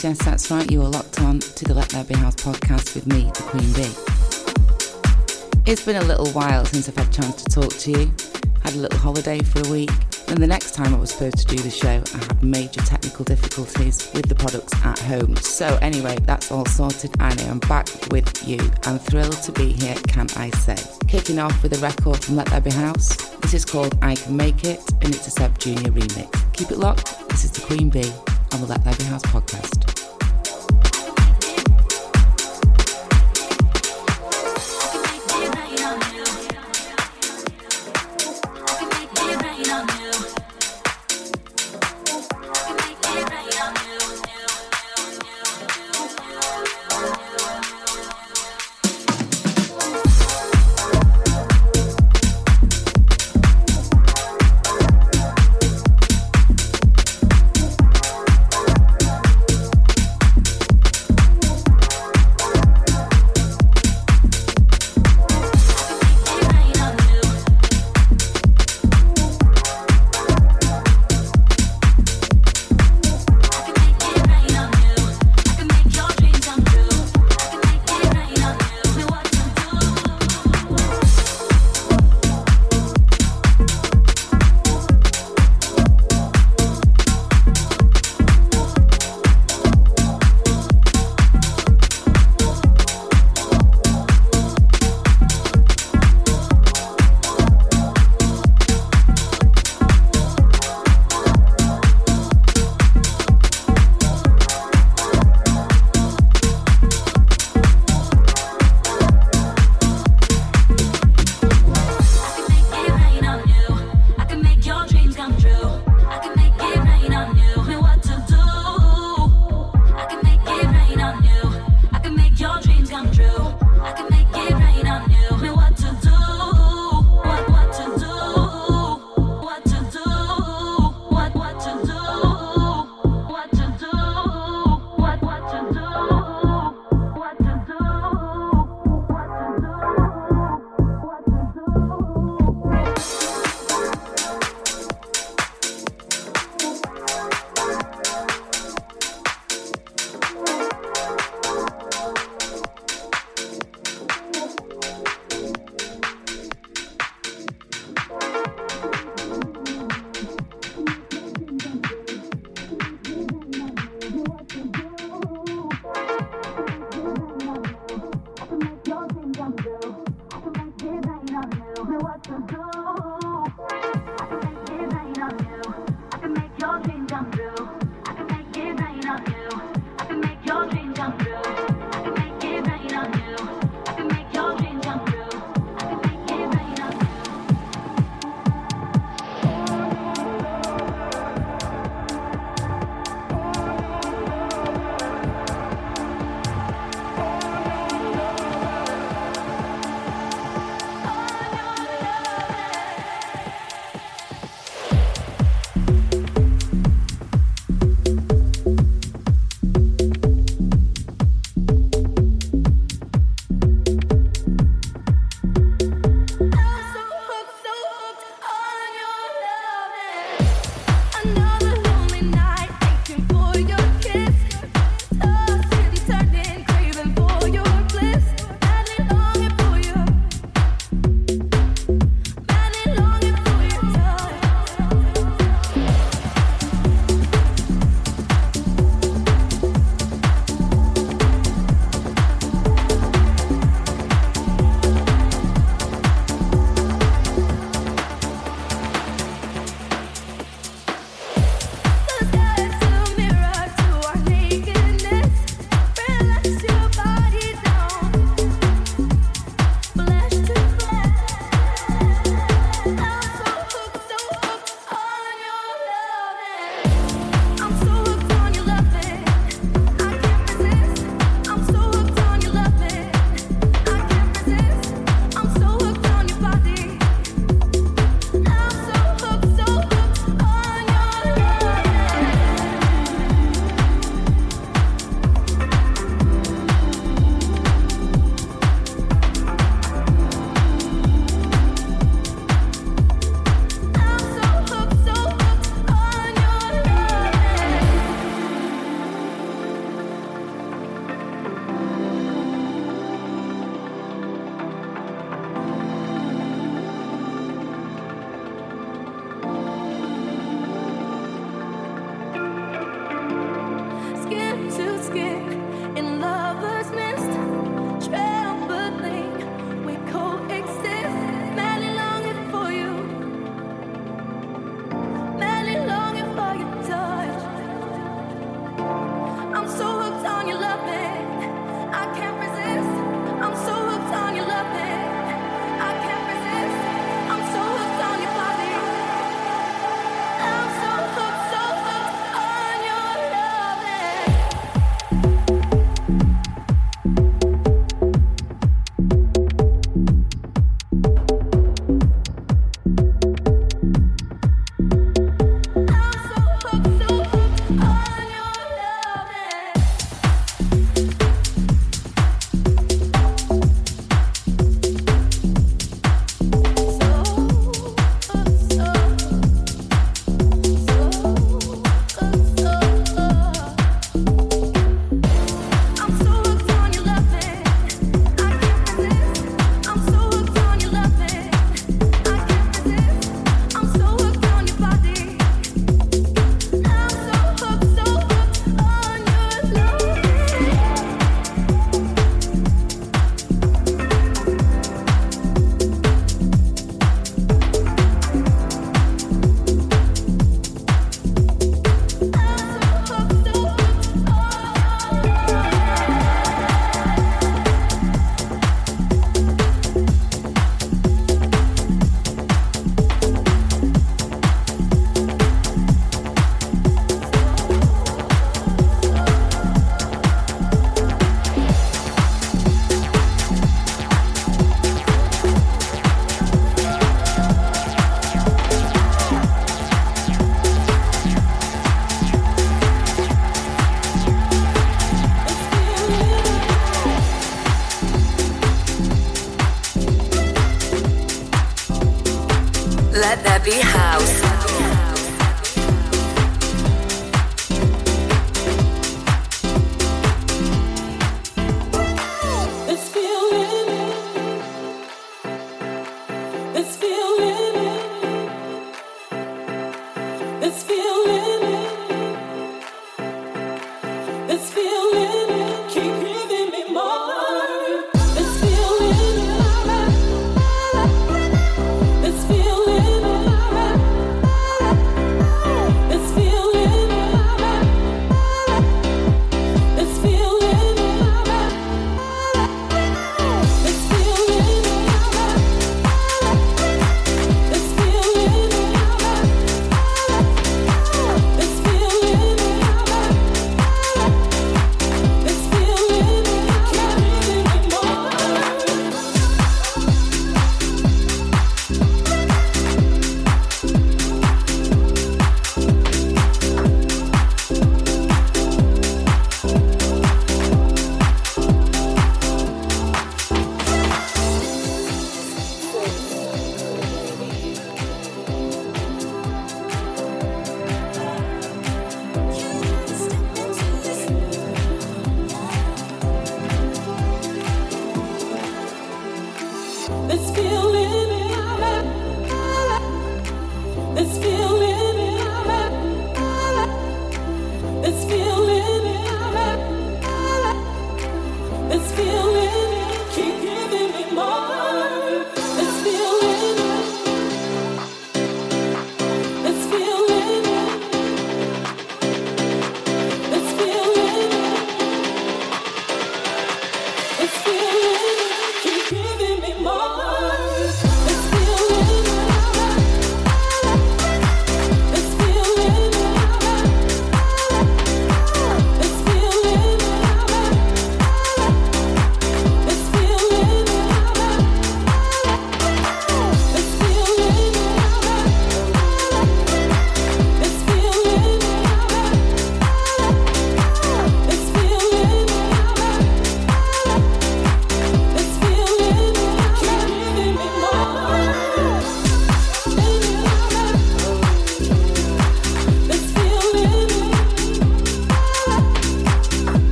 Yes, that's right. You are locked on to the Let There Be House podcast with me, the Queen Bee. It's been a little while since I've had a chance to talk to you. Had a little holiday for a week. And the next time I was supposed to do the show, I had major technical difficulties with the products at home. So, anyway, that's all sorted and I am back with you. I'm thrilled to be here, can I say? Kicking off with a record from Let There Be House. This is called I Can Make It and it's a Sebb Junior remix. Keep it locked. This is the Queen Bee on the Let There Be House podcast.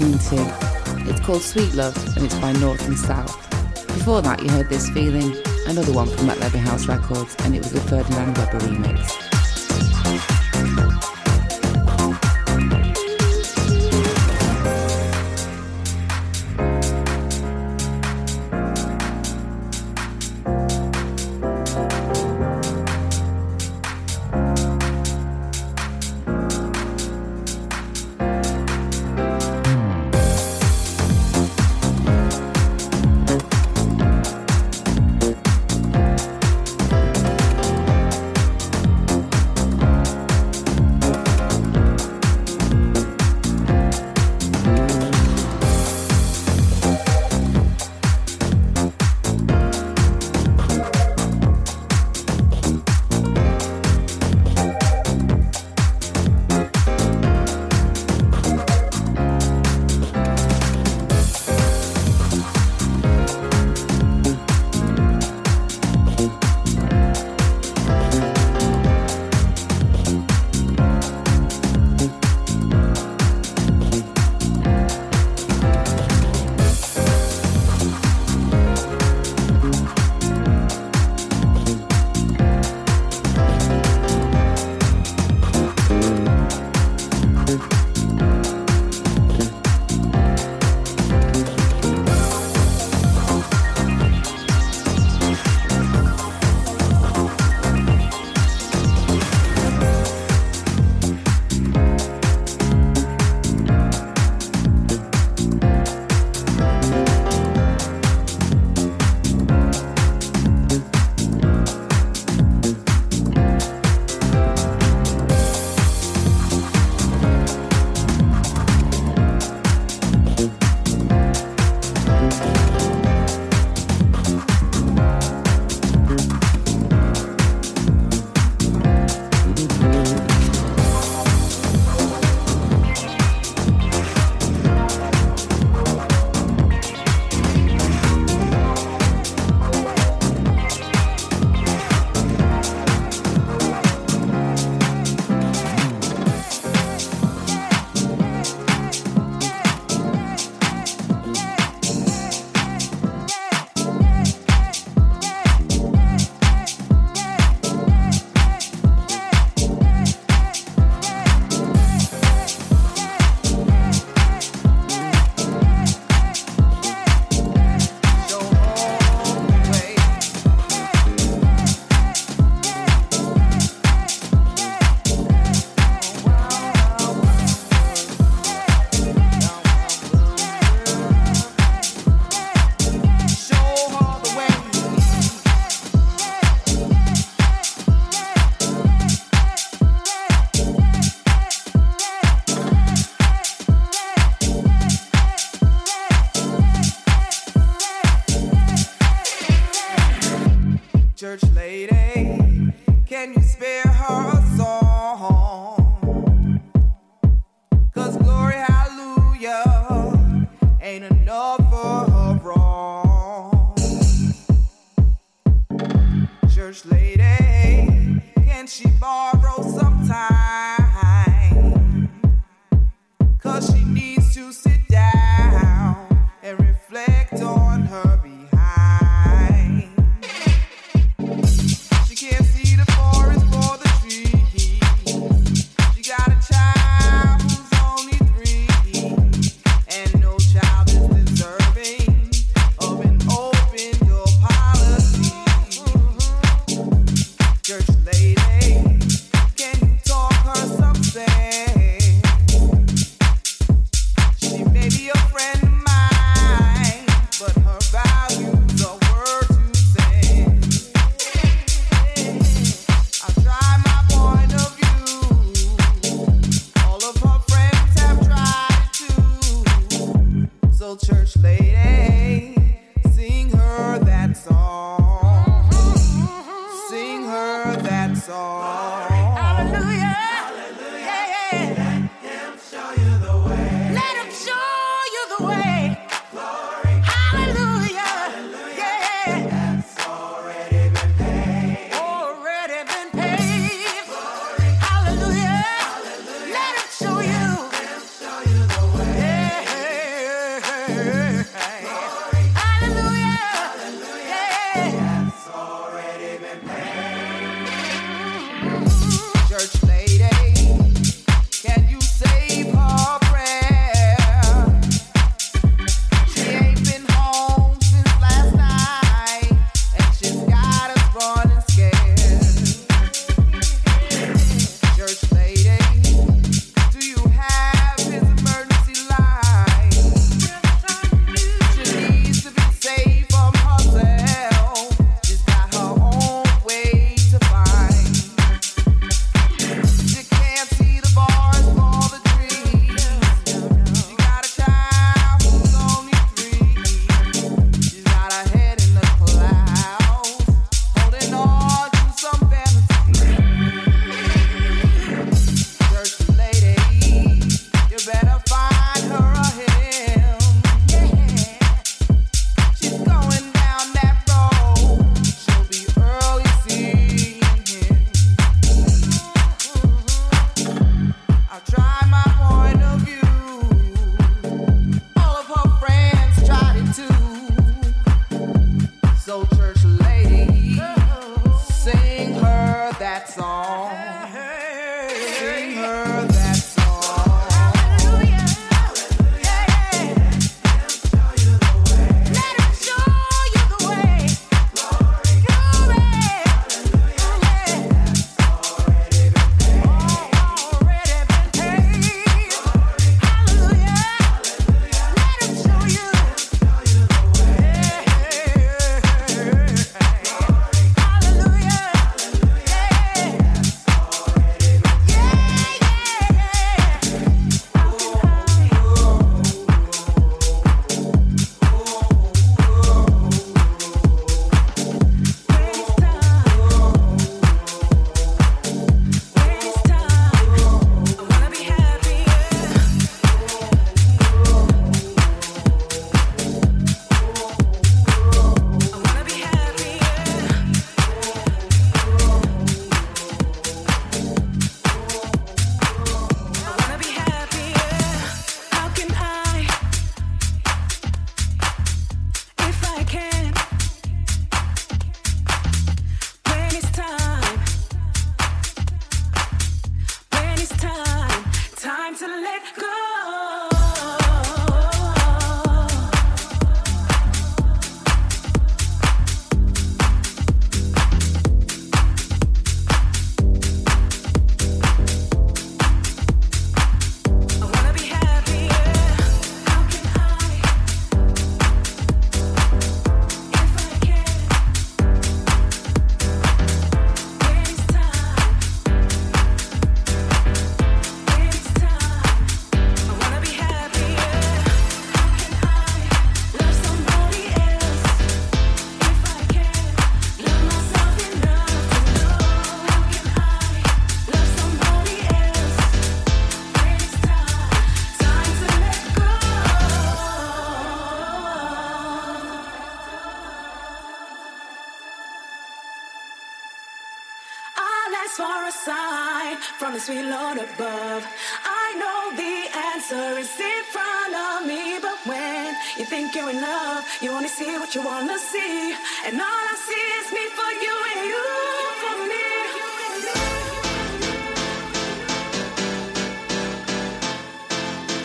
Listening to. It's called Sweet Love and it's by North and South. Before that, you heard This Feeling, another one from Let Be House Records, and it was a Ferdinand Weber remix. church lady. Can you spare her a song? Cause glory, hallelujah, ain't enough for her wrong. Church lady, can she borrow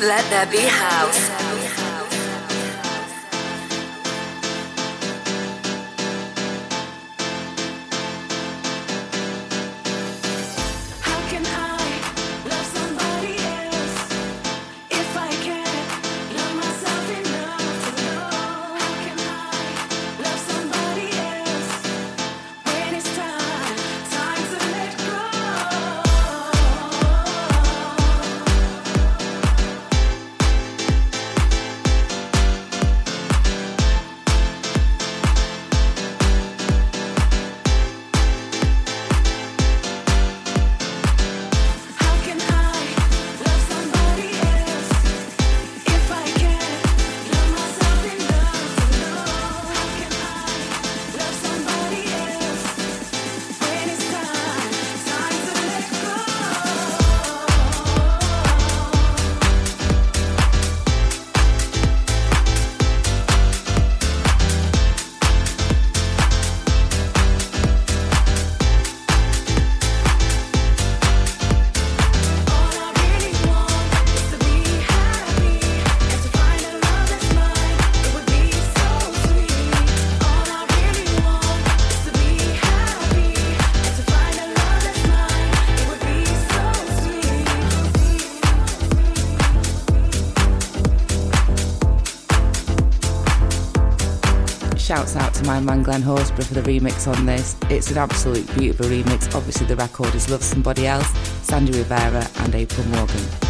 Let there be house. My man Glen Horsburgh for the remix on this. It's an absolute beautiful remix. Obviously, the record is Love Somebody Else, Sandy Rivera, and April Morgan.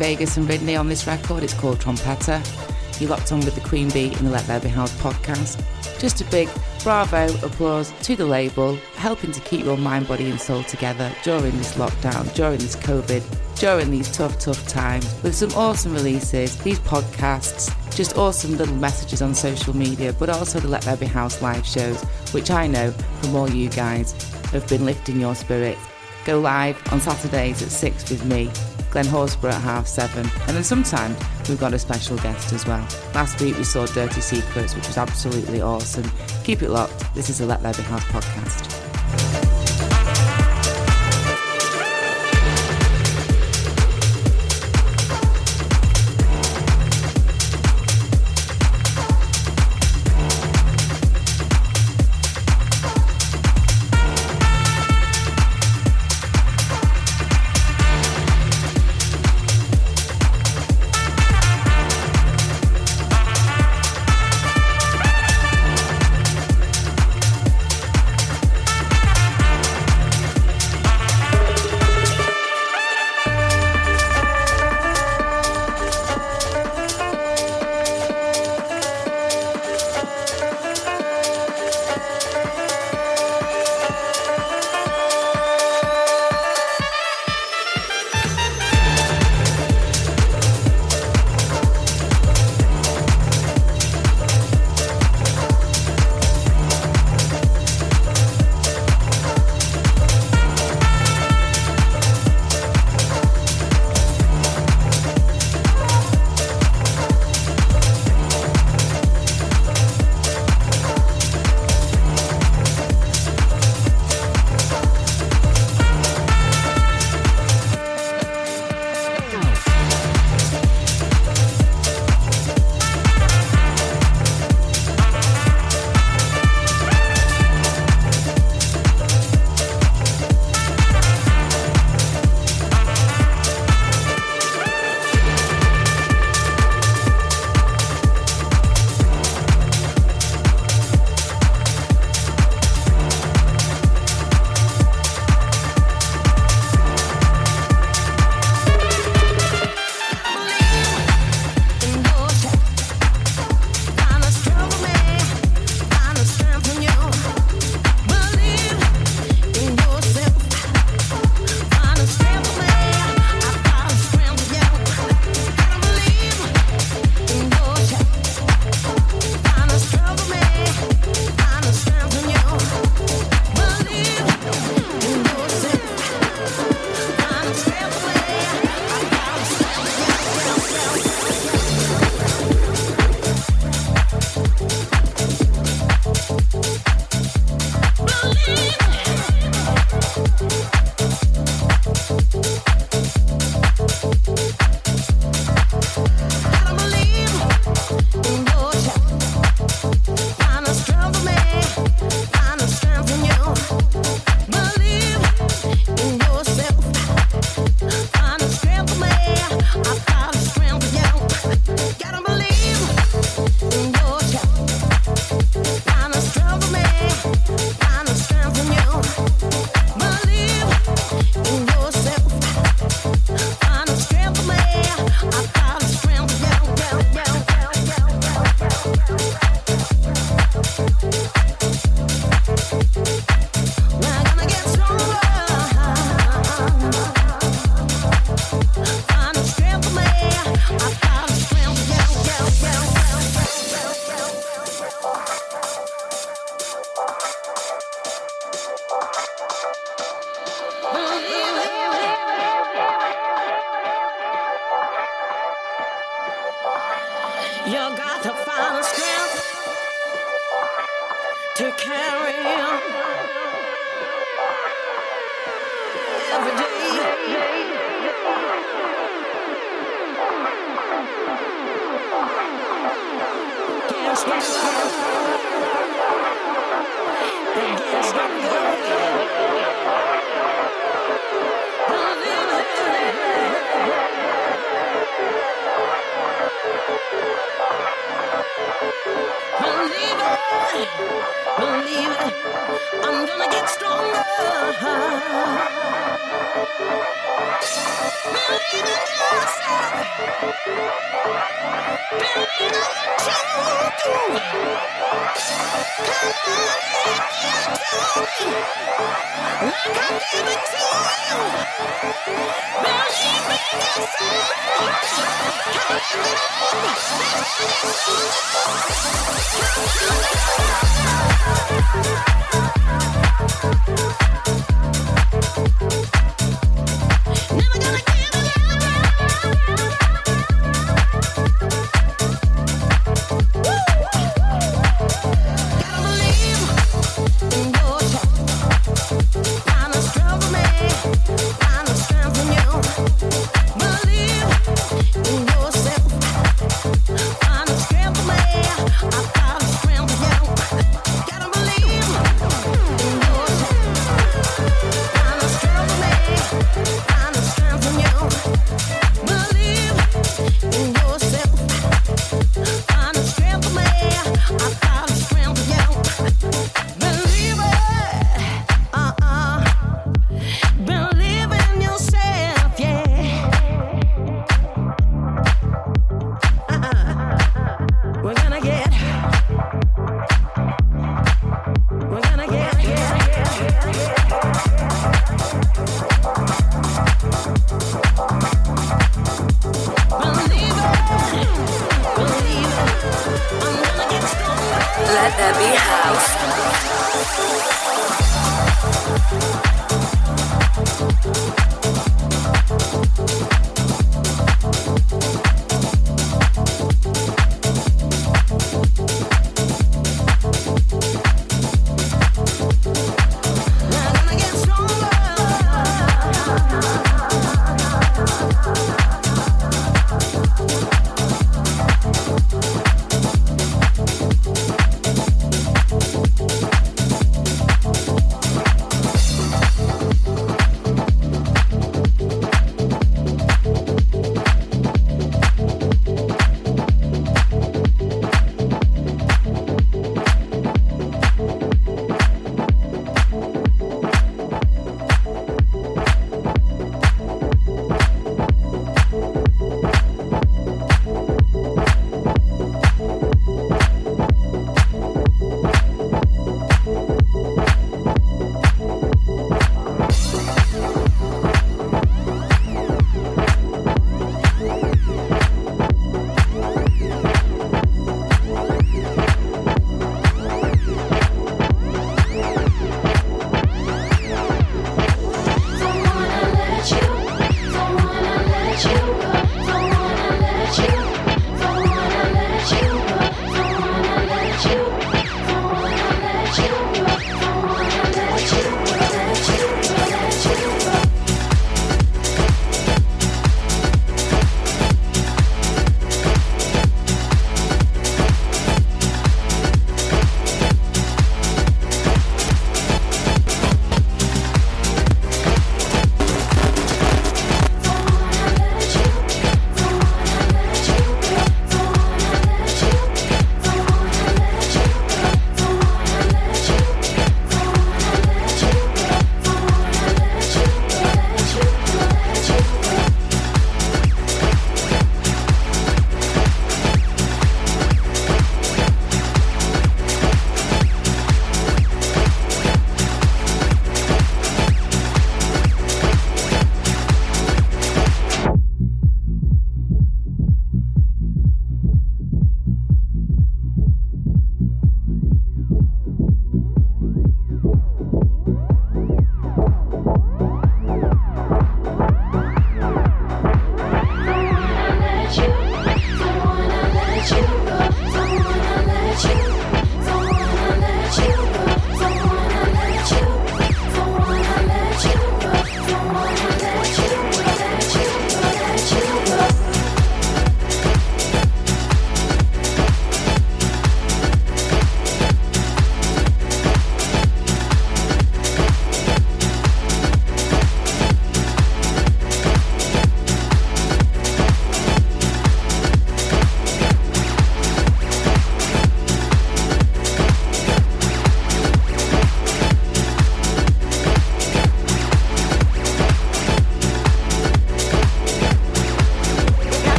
Vegas and Ridney on this record. It's called Trompetta. You locked on with the Queen Bee in the Let There Be House podcast. Just a big bravo, applause to the label, helping to keep your mind, body, and soul together during this lockdown, during this COVID, during these tough, tough times, with some awesome releases, these podcasts, just awesome little messages on social media, but also the Let There Be House live shows, which I know from all you guys have been lifting your spirits. Go live on Saturdays at 6 with me, Glen Horsburgh at half 7, and then sometimes we've got a special guest as well. Last week we saw Dirty Secrets, which was absolutely awesome. Keep it locked. This is a Let There Be House podcast.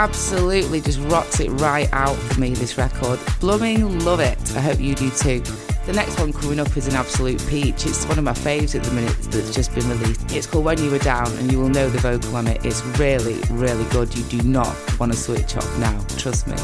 Absolutely just rocks it right out for me, this record. Blooming love it. I hope you do too. The next one coming up is an absolute peach. It's one of my faves at the minute that's just been released. It's called When You Were Down, and you will know the vocal on it. It's really, really good. You do not want to switch off now, trust me.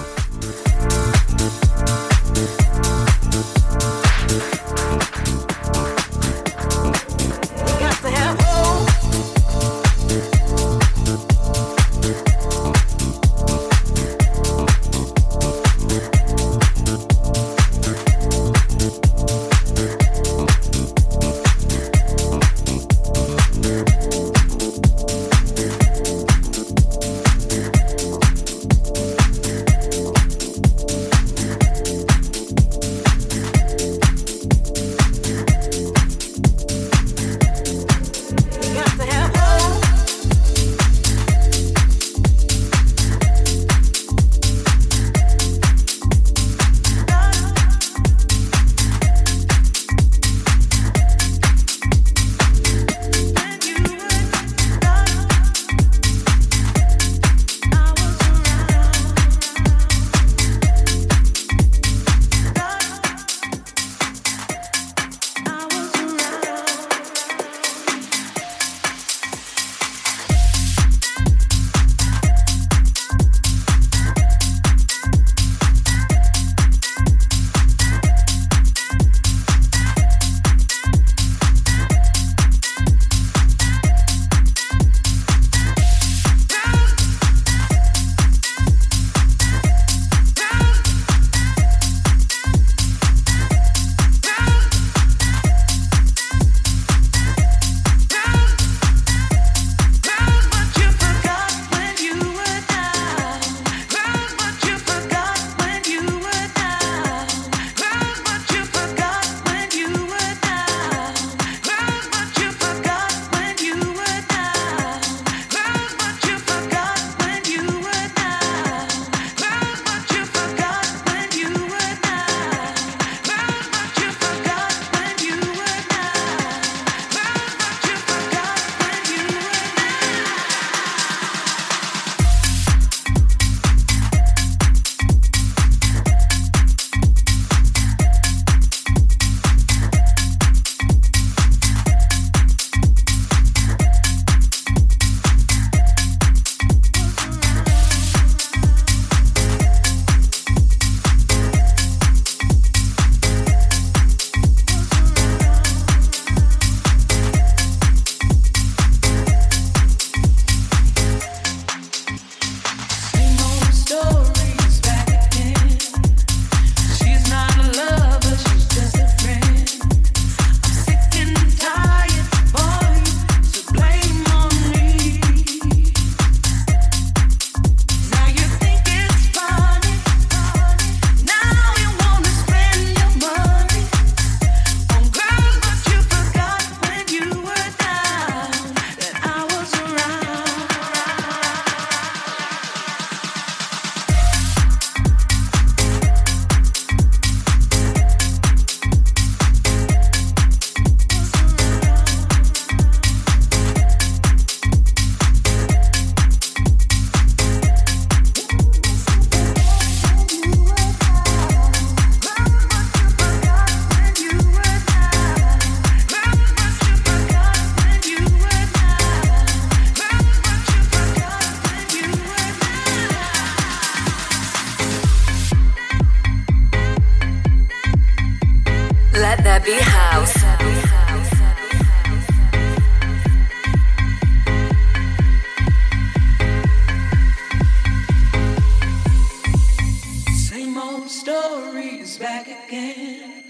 Back again.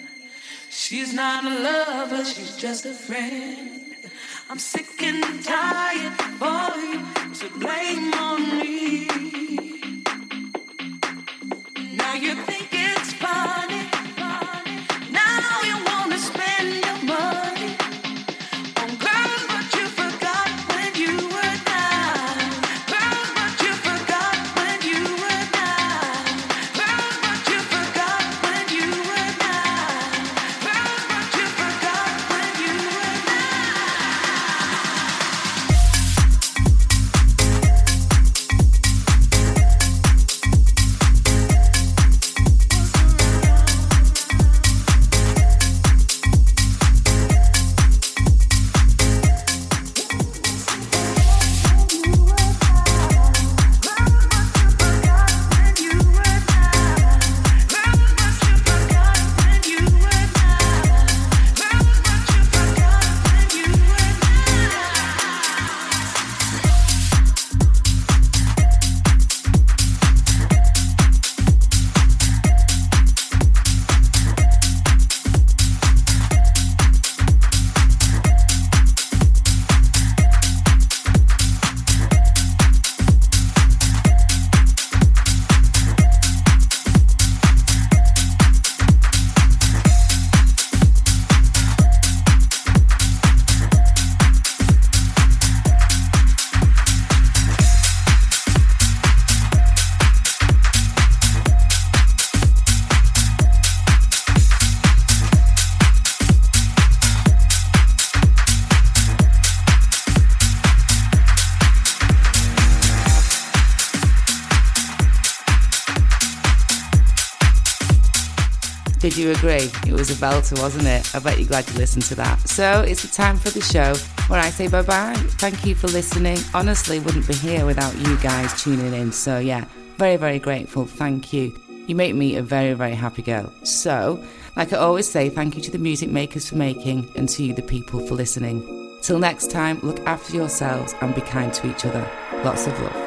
She's not a lover, she's just a friend. I'm sick and tired for you to blame on me. Now you Did you agree? It was a belter, wasn't it? I bet you're glad you listened to that. So it's the time for the show where I say bye bye. Thank you for listening. Honestly, wouldn't be here without you guys tuning in. So yeah, very, very grateful. Thank you. You make me a very, very happy girl. So, like I always say, thank you to the music makers for making and to you, the people, for listening. Till next time, look after yourselves and be kind to each other. Lots of love.